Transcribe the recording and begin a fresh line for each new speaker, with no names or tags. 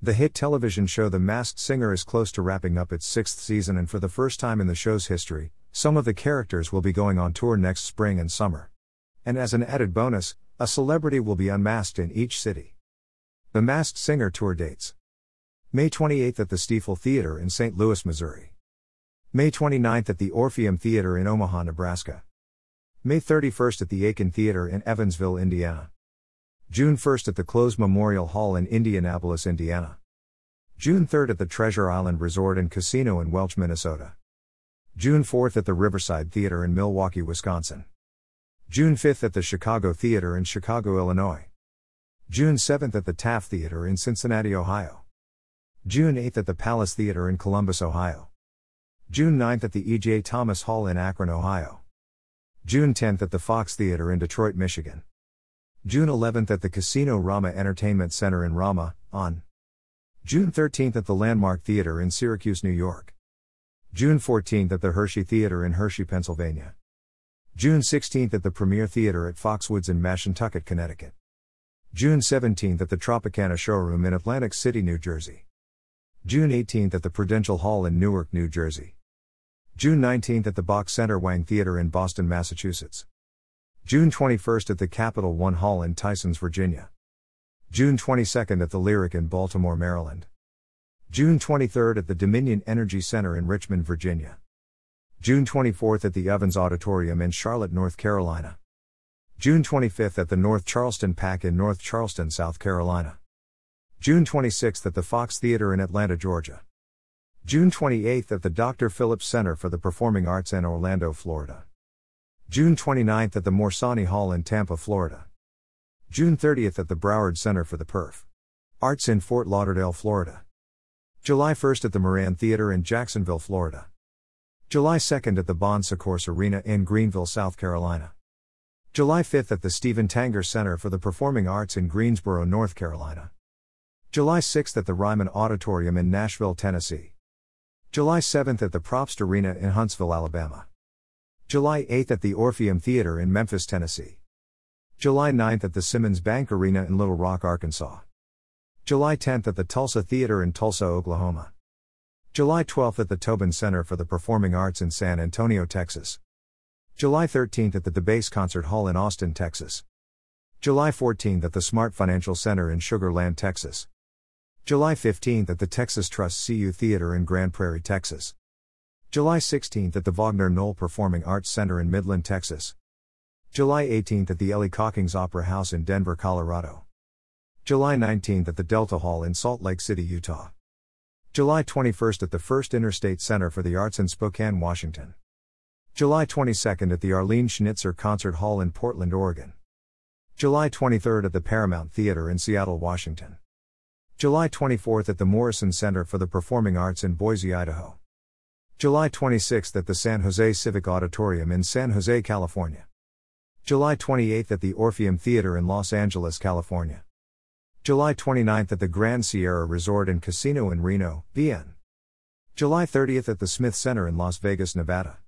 The hit television show The Masked Singer is close to wrapping up its sixth season, and for the first time in the show's history, some of the characters will be going on tour next spring and summer. And as an added bonus, a celebrity will be unmasked in each city. The Masked Singer tour dates May 28th at the Stifel Theater in St. Louis, Missouri. May 29th at the Orpheum Theater in Omaha, Nebraska. May 31st at the Aiken Theater in Evansville, Indiana. June 1st at the Clowes Memorial Hall in Indianapolis, Indiana. June 3rd at the Treasure Island Resort and Casino in Welch, Minnesota. June 4th at the Riverside Theater in Milwaukee, Wisconsin. June 5th at the Chicago Theater in Chicago, Illinois. June 7th at the Taft Theater in Cincinnati, Ohio. June 8th at the Palace Theater in Columbus, Ohio. June 9th at the E.J. Thomas Hall in Akron, Ohio. June 10th at the Fox Theater in Detroit, Michigan. June 11th at the Casino Rama Entertainment Center in Rama, on. June 13th at the Landmark Theater in Syracuse, New York. June 14th at the Hershey Theater in Hershey, Pennsylvania. June 16th at the Premier Theater at Foxwoods in Mashantucket, Connecticut. June 17th at the Tropicana Showroom in Atlantic City, New Jersey. June 18th at the Prudential Hall in Newark, New Jersey. June 19th at the Boch Center Wang Theater in Boston, Massachusetts. June 21st at the Capital One Hall in Tysons, Virginia. June 22nd at the Lyric in Baltimore, Maryland. June 23rd at the Dominion Energy Center in Richmond, Virginia. June 24th at the Ovens Auditorium in Charlotte, North Carolina. June 25th at the North Charleston Pack in North Charleston, South Carolina. June 26th at the Fox Theater in Atlanta, Georgia. June 28th at the Dr. Phillips Center for the Performing Arts in Orlando, Florida. June 29 at the Morsani Hall in Tampa, Florida. June 30 at the Broward Center for the Perf. Arts in Fort Lauderdale, Florida. July 1 at the Moran Theater in Jacksonville, Florida. July 2 at the Bon Secours Arena in Greenville, South Carolina. July 5 at the Stephen Tanger Center for the Performing Arts in Greensboro, North Carolina. July 6 at the Ryman Auditorium in Nashville, Tennessee. July 7 at the Propst Arena in Huntsville, Alabama. July 8 at the Orpheum Theater in Memphis, Tennessee. July 9 at the Simmons Bank Arena in Little Rock, Arkansas. July 10 at the Tulsa Theater in Tulsa, Oklahoma. July 12 at the Tobin Center for the Performing Arts in San Antonio, Texas. July 13 at the DeBase Concert Hall in Austin, Texas. July 14 at the Smart Financial Center in Sugar Land, Texas. July 15 at the Texas Trust CU Theater in Grand Prairie, Texas. July 16 at the Wagner Noel Performing Arts Center in Midland, Texas. July 18 at the Ellie Caulkins Opera House in Denver, Colorado. July 19 at the Delta Hall in Salt Lake City, Utah. July 21 at the First Interstate Center for the Arts in Spokane, Washington. July 22 at the Arlene Schnitzer Concert Hall in Portland, Oregon. July 23 at the Paramount Theater in Seattle, Washington. July 24 at the Morrison Center for the Performing Arts in Boise, Idaho. July 26th at the San Jose Civic Auditorium in San Jose, California. July 28th at the Orpheum Theater in Los Angeles, California. July 29th at the Grand Sierra Resort and Casino in Reno, VN. July 30th at the Smith Center in Las Vegas, Nevada.